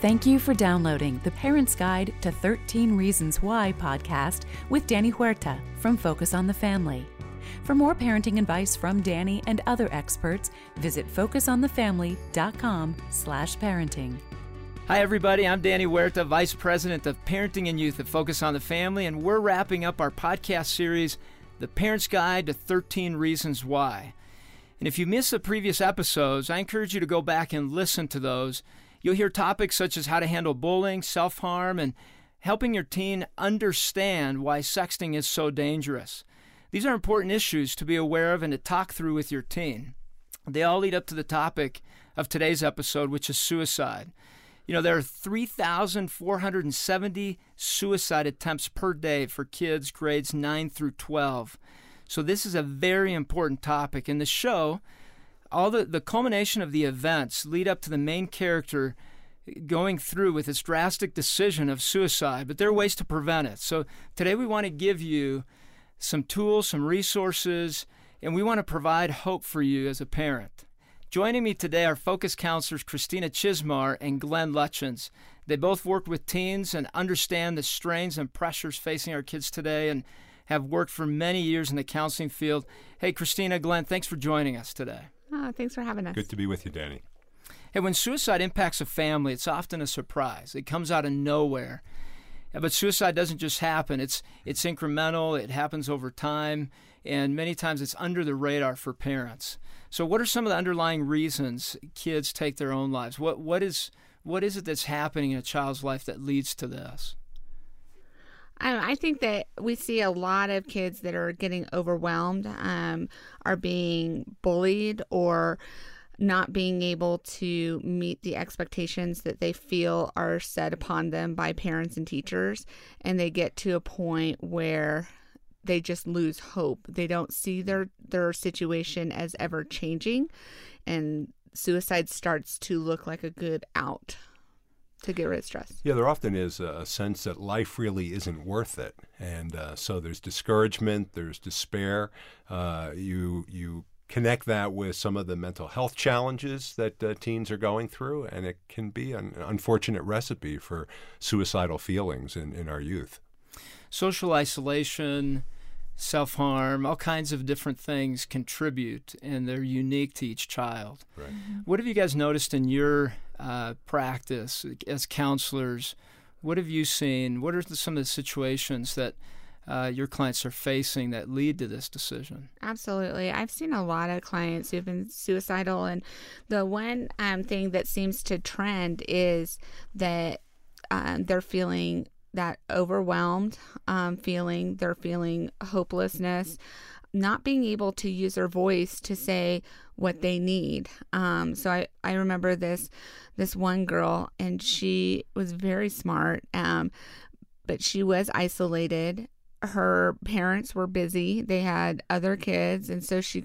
Thank you for downloading the Parent's Guide to 13 Reasons Why podcast with Danny Huerta from Focus on the Family. For more parenting advice from Danny and other experts, visit focusonthefamily.com/parenting. Hi, everybody. I'm Danny Huerta, Vice President of Parenting and Youth at Focus on the Family, and we're wrapping up our podcast series, The Parent's Guide to 13 Reasons Why. And if you missed the previous episodes, I encourage you to go back and listen to those. You'll hear topics such as how to handle bullying, self harm, and helping your teen understand why sexting is so dangerous. These are important issues to be aware of and to talk through with your teen. They all lead up to the topic of today's episode, which is suicide. You know, there are 3,470 suicide attempts per day for kids grades 9 through 12. So this is a very important topic. In the show, all the, the culmination of the events lead up to the main character going through with this drastic decision of suicide, but there are ways to prevent it. So today we want to give you some tools, some resources, and we want to provide hope for you as a parent. Joining me today are focus counselors Christina Chismar and Glenn Lutjens. They both work with teens and understand the strains and pressures facing our kids today and have worked for many years in the counseling field. Hey, Christina, Glenn, thanks for joining us today. Oh, thanks for having us. Good to be with you, Danny. Hey, when suicide impacts a family, it's often a surprise. It comes out of nowhere. But suicide doesn't just happen. It's it's incremental. It happens over time, and many times it's under the radar for parents. So, what are some of the underlying reasons kids take their own lives? What what is what is it that's happening in a child's life that leads to this? I think that we see a lot of kids that are getting overwhelmed, um, are being bullied, or not being able to meet the expectations that they feel are set upon them by parents and teachers. And they get to a point where they just lose hope. They don't see their, their situation as ever changing. And suicide starts to look like a good out to get rid of stress. Yeah, there often is a sense that life really isn't worth it, and uh, so there's discouragement, there's despair. Uh, you you connect that with some of the mental health challenges that uh, teens are going through, and it can be an unfortunate recipe for suicidal feelings in, in our youth. Social isolation, self harm, all kinds of different things contribute, and they're unique to each child. Right. Mm-hmm. What have you guys noticed in your uh, practice as counselors? What have you seen? What are some of the situations that uh, your clients are facing that lead to this decision? Absolutely. I've seen a lot of clients who've been suicidal, and the one um, thing that seems to trend is that um, they're feeling that overwhelmed um, feeling, they're feeling hopelessness, not being able to use their voice to say what they need. Um, so I, I remember this this one girl, and she was very smart, um, but she was isolated. Her parents were busy; they had other kids, and so she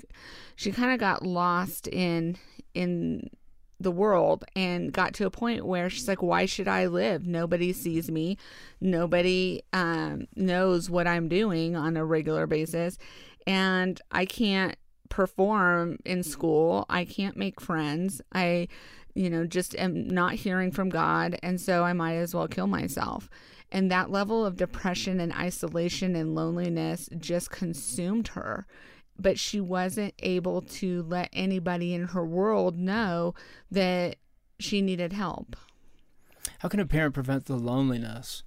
she kind of got lost in in the world and got to a point where she's like why should i live nobody sees me nobody um, knows what i'm doing on a regular basis and i can't perform in mm-hmm. school i can't make friends i you know, just am not hearing from God. And so I might as well kill myself. And that level of depression and isolation and loneliness just consumed her. But she wasn't able to let anybody in her world know that she needed help. How can a parent prevent the loneliness?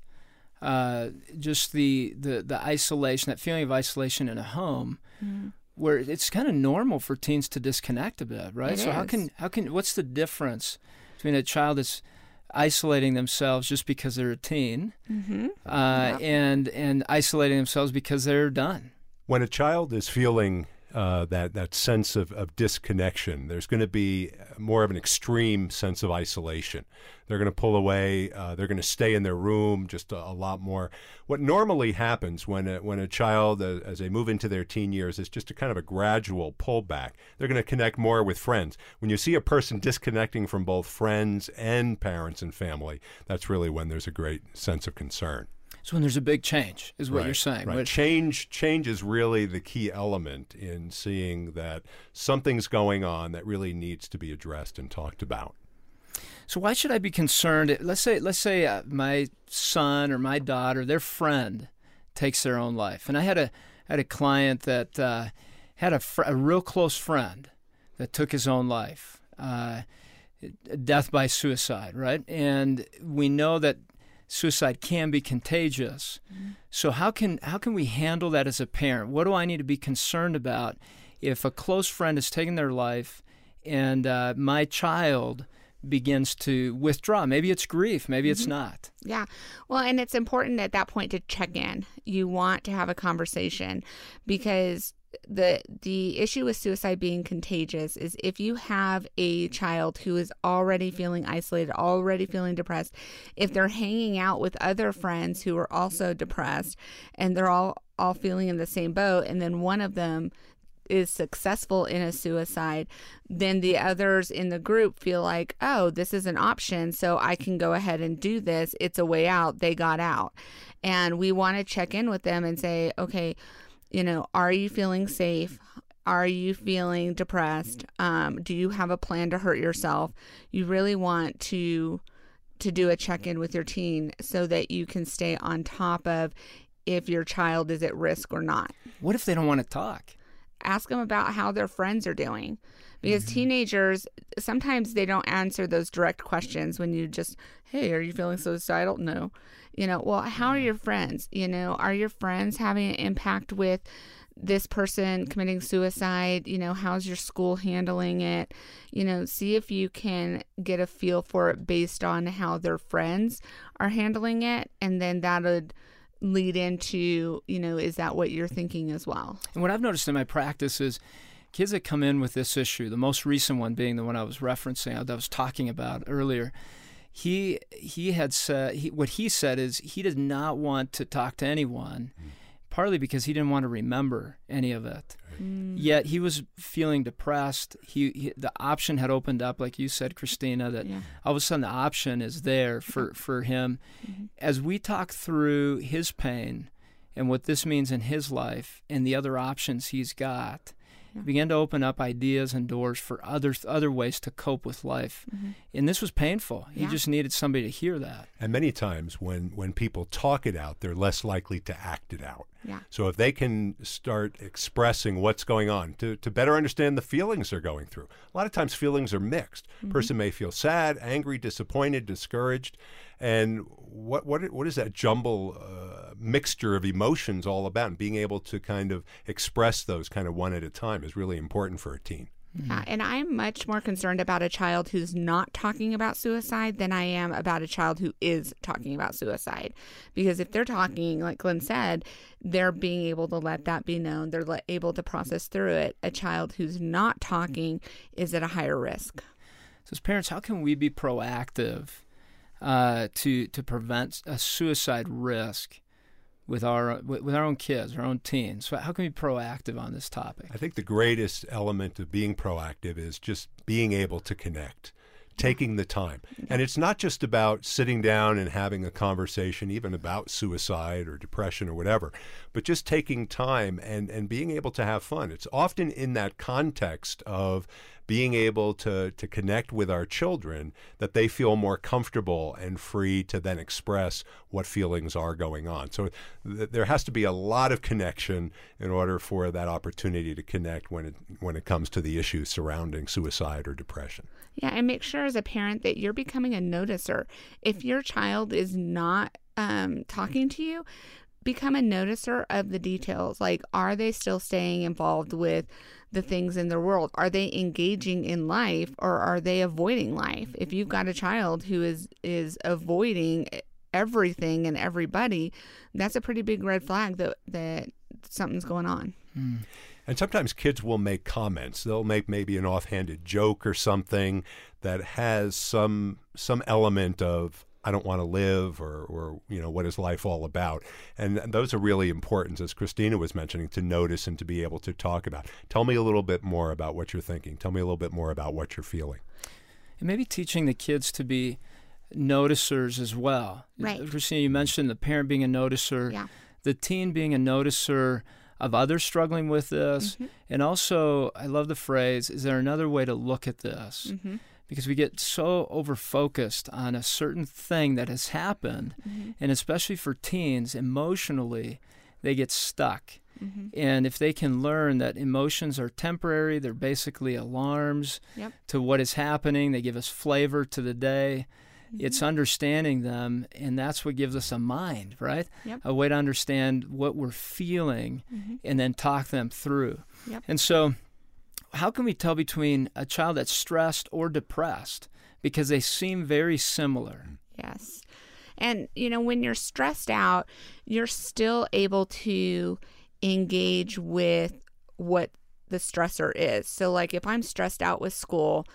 Uh, just the, the, the isolation, that feeling of isolation in a home. Mm where it's kind of normal for teens to disconnect a bit, right? It so is. how can how can what's the difference between a child that's isolating themselves just because they're a teen mm-hmm. uh, and and isolating themselves because they're done? When a child is feeling uh, that that sense of, of disconnection. There's going to be more of an extreme sense of isolation. They're going to pull away. Uh, they're going to stay in their room just a, a, lot more. What normally happens when a, when a child, uh, as they move into their teen years, is just a kind of a gradual pullback. They're going to connect more with friends. When you see a person disconnecting from both friends and parents and family, that's really when there's a great sense of concern. So when there's a big change, is what right, you're saying. Right. change change is really the key element in seeing that something's going on that really needs to be addressed and talked about. So why should I be concerned? Let's say let's say uh, my son or my daughter, their friend, takes their own life, and I had a had a client that uh, had a, fr- a real close friend that took his own life, uh, death by suicide, right? And we know that suicide can be contagious. Mm-hmm. So how can how can we handle that as a parent? What do I need to be concerned about if a close friend has taken their life and uh, my child begins to withdraw. Maybe it's grief, maybe it's mm-hmm. not. Yeah. Well, and it's important at that point to check in. You want to have a conversation because the the issue with suicide being contagious is if you have a child who is already feeling isolated, already feeling depressed, if they're hanging out with other friends who are also depressed and they're all all feeling in the same boat and then one of them is successful in a suicide, then the others in the group feel like, oh, this is an option, so I can go ahead and do this. It's a way out. They got out. And we want to check in with them and say, okay, you know, are you feeling safe? Are you feeling depressed? Um, do you have a plan to hurt yourself? You really want to to do a check in with your teen so that you can stay on top of if your child is at risk or not. What if they don't want to talk? ask them about how their friends are doing because mm-hmm. teenagers sometimes they don't answer those direct questions when you just hey are you feeling suicidal no you know well how are your friends? You know are your friends having an impact with this person committing suicide? You know how's your school handling it? You know see if you can get a feel for it based on how their friends are handling it and then that would lead into, you know, is that what you're thinking as well? And what I've noticed in my practice is kids that come in with this issue, the most recent one being the one I was referencing, that I was talking about earlier. He he had said he, what he said is he did not want to talk to anyone. Mm partly because he didn't want to remember any of it. Mm. Yet he was feeling depressed. He, he, the option had opened up, like you said, Christina. That yeah. all of a sudden the option is there for for him. Mm-hmm. As we talk through his pain and what this means in his life and the other options he's got, yeah. began to open up ideas and doors for other other ways to cope with life. Mm-hmm. And this was painful. He just needed somebody to hear that. And many times when when people talk it out, they're less likely to act it out. Yeah. So if they can start expressing what's going on to, to better understand the feelings they're going through. A lot of times feelings are mixed. Mm-hmm. Person may feel sad, angry, disappointed, discouraged. And what what what is that jumble uh, mixture of emotions all about? And being able to kind of express those kind of one at a time is really important for a teen. Yeah, and I'm much more concerned about a child who's not talking about suicide than I am about a child who is talking about suicide. Because if they're talking, like Glenn said, they're being able to let that be known. They're able to process through it. A child who's not talking is at a higher risk. So, as parents, how can we be proactive uh, to to prevent a suicide risk with our with our own kids, our own teens. How can we be proactive on this topic? I think the greatest element of being proactive is just being able to connect, taking the time. And it's not just about sitting down and having a conversation even about suicide or depression or whatever, but just taking time and and being able to have fun. It's often in that context of being able to, to connect with our children that they feel more comfortable and free to then express what feelings are going on. So th- there has to be a lot of connection in order for that opportunity to connect when it when it comes to the issues surrounding suicide or depression. Yeah, and make sure as a parent that you're becoming a noticer. If your child is not um, talking to you, become a noticer of the details. Like, are they still staying involved with the things in their world? Are they engaging in life or are they avoiding life? If you've got a child who is is avoiding everything and everybody, that's a pretty big red flag that that something's going on. Mm. And sometimes kids will make comments. They'll make maybe an offhanded joke or something that has some some element of I don't want to live or, or, you know, what is life all about? And those are really important, as Christina was mentioning, to notice and to be able to talk about. Tell me a little bit more about what you're thinking. Tell me a little bit more about what you're feeling. And maybe teaching the kids to be noticers as well. Right. Christina, you mentioned the parent being a noticer, yeah. the teen being a noticer of others struggling with this. Mm-hmm. And also, I love the phrase, is there another way to look at this? Mm-hmm because we get so over focused on a certain thing that has happened. Mm-hmm. And especially for teens, emotionally, they get stuck. Mm-hmm. And if they can learn that emotions are temporary, they're basically alarms Yep. to what is happening, they give us flavor to the day. Mm-hmm. It's understanding them, and that's what gives us a mind, right? Yep. A way to understand what we're feeling Mhm. and then talk them through. Yep. And so, how can we tell between a child that's stressed or depressed? Because they seem very similar. Yes. And, you know, when you're stressed out, you're still able to engage with what the stressor is. So, like, if I'm stressed out with school,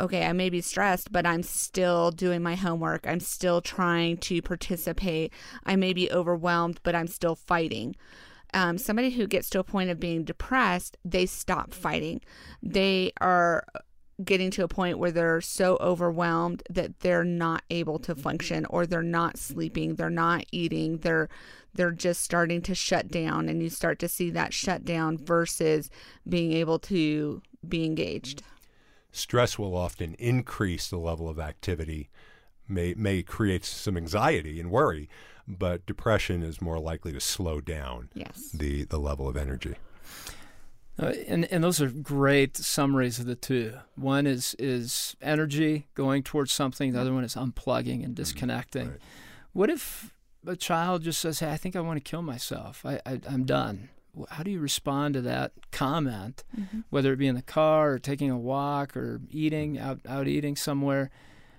okay, I may be stressed, but I'm still doing my homework. I'm still trying to participate. I may be overwhelmed, but I'm still fighting. Um, somebody who gets to a point of being depressed, they stop fighting. They are getting to a point where they're so overwhelmed that they're not able to function or they're not sleeping they're not eating they're they're just starting to shut down. And you start to see that shutdown versus being able to be engaged. Stress will often increase the level of activity, may may create some anxiety and worry, but depression is more likely to slow down yes the the level of energy. Uh, and and those are great summaries of the two. One is is energy going towards something. The other one is unplugging and mm-hmm. disconnecting. right. What if a child just says, "Hey, I think I want to kill myself. I, I I'm done." How do you respond to that comment, mm-hmm. whether it be in the car or taking a walk or eating mm-hmm. out out eating somewhere?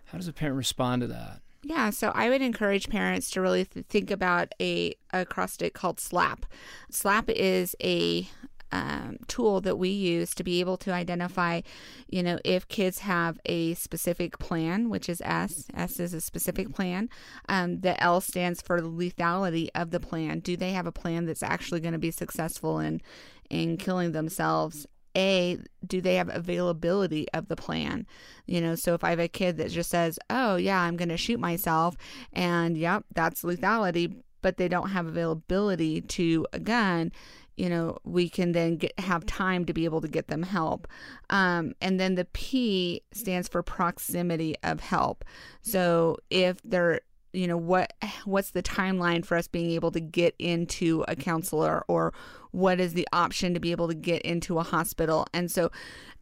How does a parent respond to that? Yeah, so I would encourage parents to really th- think about a acrostic called SLAP. SLAP is a um, tool that we use to be able to identify, you know, if kids have a specific plan, which is S. S is a specific plan. Um, the L stands for lethality of the plan. Do they have a plan that's actually going to be successful in in killing themselves? A, do they have availability of the plan? You know, so if I have a kid that just says, oh, yeah, I'm going to shoot myself, and yep, that's lethality, but they don't have availability to a gun, you know, we can then get, have time to be able to get them help. Um, and then the P stands for proximity of help. So if they're you know what what's the timeline for us being able to get into a counselor or what is the option to be able to get into a hospital? And so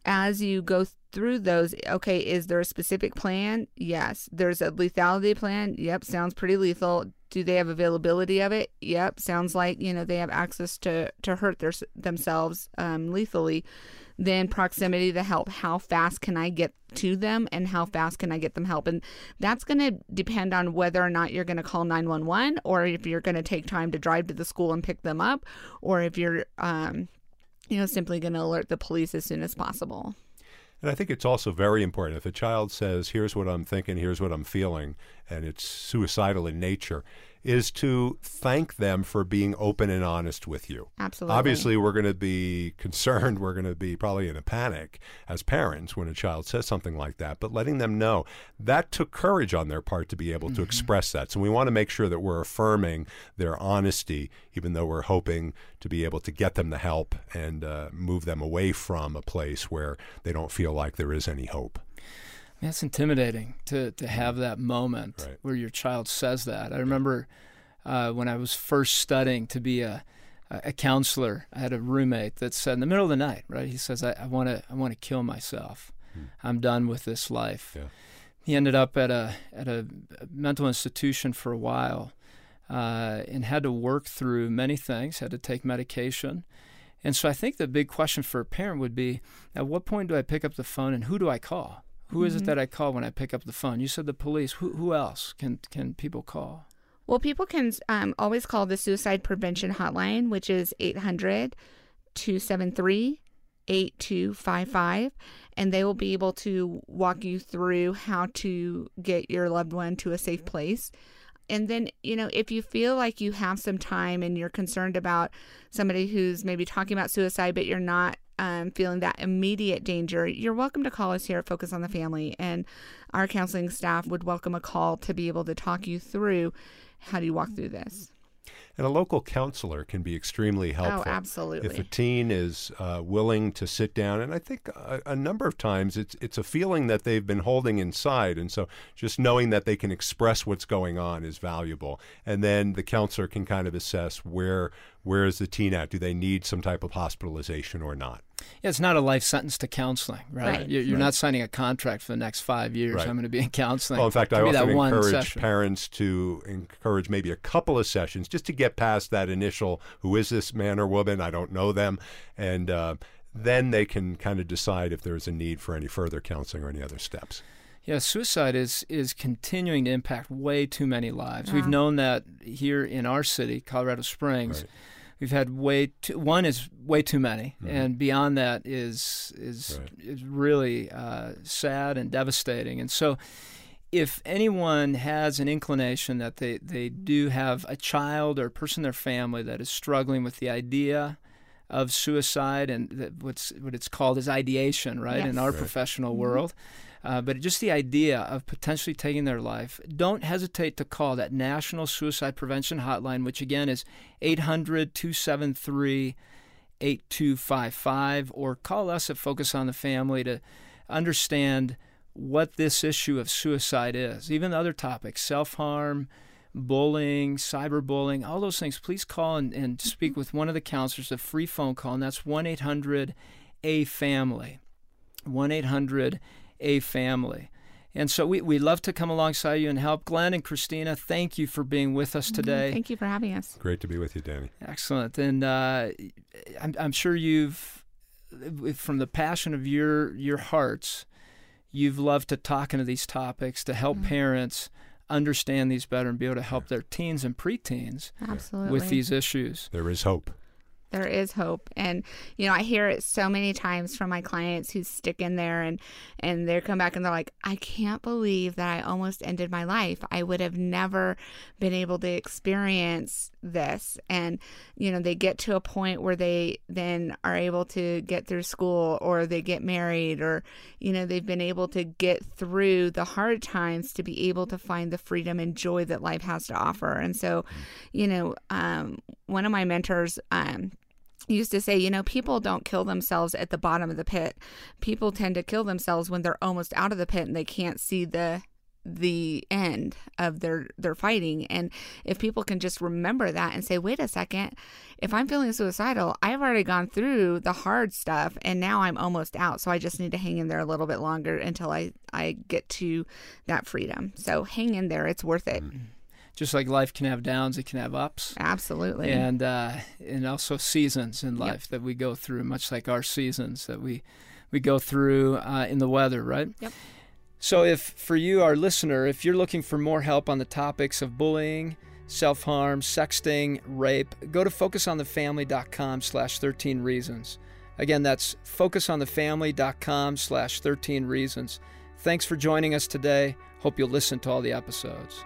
as you go through those okay is there a specific plan? Yes. There's a lethality plan? Yep. Sounds pretty lethal. Do they have availability of it? Yep. Sounds like you know they have access to to hurt their, themselves um, lethally then proximity to help. How fast can i get to them and how fast can i get them help? And that's going to depend on whether or not you're going to call 911 or if you're going to take time to drive to the school and pick them up or if you're um, you know simply going to alert the police as soon as possible. And I think it's also very important. If a child says, "Here's what I'm thinking, here's what I'm feeling," and it's suicidal in nature, is to thank them for being open and honest with you. absolutely Obviously, we're going to be concerned. We're going to be probably in a panic as parents when a child says something like that. But letting them know that took courage on their part to be able to express that. So we want to make sure that we're affirming their honesty, even though we're hoping to be able to get them the help and uh, move them away from a place where they don't feel like there is any hope. It's intimidating to, to have that moment Right. where your child says that. I remember uh, when I was first studying to be a, a counselor, I had a roommate that said in the middle of the night, right? He says, I want to I want to kill myself. I'm done with this life. Yeah. He ended up at a at a mental institution for a while uh, and had to work through many things, had to take medication. And so I think the big question for a parent would be at what point do I pick up the phone and who do I call? Who is it that I call when I pick up the phone? You said the police. Who, who else can, can people call? Well, people can um, always call the suicide prevention hotline, which is 800 273 8255, and they will be able to walk you through how to get your loved one to a safe place. And then, you know, if you feel like you have some time and you're concerned about somebody who's maybe talking about suicide, but you're not um, feeling that immediate danger, you're welcome to call us here at Focus on the Family. And our counseling staff would welcome a call to be able to talk you through how do you walk through this. And a local counselor can be extremely helpful. Oh, absolutely. If a teen is uh, willing to sit down, and I think a, a, number of times it's it's a feeling that they've been holding inside, and so just knowing that they can express what's going on is valuable. And then the counselor can kind of assess where where is the teen at? Do they need some type of hospitalization or not? Yeah, it's not a life sentence to counseling, right? Right. You're, you're Right. not signing a contract for the next five years. Right. I'm going to be in counseling. Well, in fact, I Give me often one encourage session. parents to encourage maybe a couple of sessions just to get past that initial "Who is this man or woman? I don't know them," and uh, then they can kind of decide if there's a need for any further counseling or any other steps. Yeah, suicide is is continuing to impact way too many lives. We've known that here in our city, Colorado Springs. Right. We've had way too, one is way too many, Mhm. and beyond that is is Right. is really uh, sad and devastating. And so, if anyone has an inclination that they they do have a child or a person in their family that is struggling with the idea of suicide and that what's what it's called is ideation, right, in our Right. professional Mhm. world. Uh, but just the idea of potentially taking their life, don't hesitate to call that National Suicide Prevention Hotline, which again is 800 273 8255, or call us at Focus on the Family to understand what this issue of suicide is. Even other topics, self harm, bullying, cyberbullying, all those things. Please call and, and speak with one of the counselors, a free phone call, and that's 1 800 A Family. 1 800 A Family. And so we, we love to come alongside you and help. Glenn and Christina, thank you for being with us today. Thank you for having us. Great to be with you, Danny. Excellent. And uh, I'm, I'm sure you've, from the passion of your your hearts, you've loved to talk into these topics to help Mhm. parents understand these better and be able to help their teens and preteens Absolutely. with these issues. There is hope. There is hope. And you know i hear it so many times from my clients who stick in there and and they come back and they're like i can't believe that i almost ended my life. I would have never been able to experience this and you know they get to a point where they then are able to get through school or they get married or you know they've been able to get through the hard times to be able to find the freedom and joy that life has to offer and so you know um, one of my mentors um, used to say, you know, people don't kill themselves at the bottom of the pit. People tend to kill themselves when they're almost out of the pit and they can't see the the end of their their fighting. And if people can just remember that and say wait a second. If i'm feeling suicidal i've already gone through the hard stuff and now i'm almost out. So i just need to hang in there a little bit longer until i i get to that freedom. So hang in there. It's worth it. Just like life can have downs, it can have ups. absolutely. And uh, and also seasons in life that we go through, much like our seasons that we we go through uh, in the weather, right? Yep. So, if for you, our listener, if you're looking for more help on the topics of bullying, self harm, sexting, rape, go to focusonthefamily.com/slash 13 reasons. Again, that's focusonthefamily.com/slash 13 reasons. Thanks for joining us today. Hope you'll listen to all the episodes.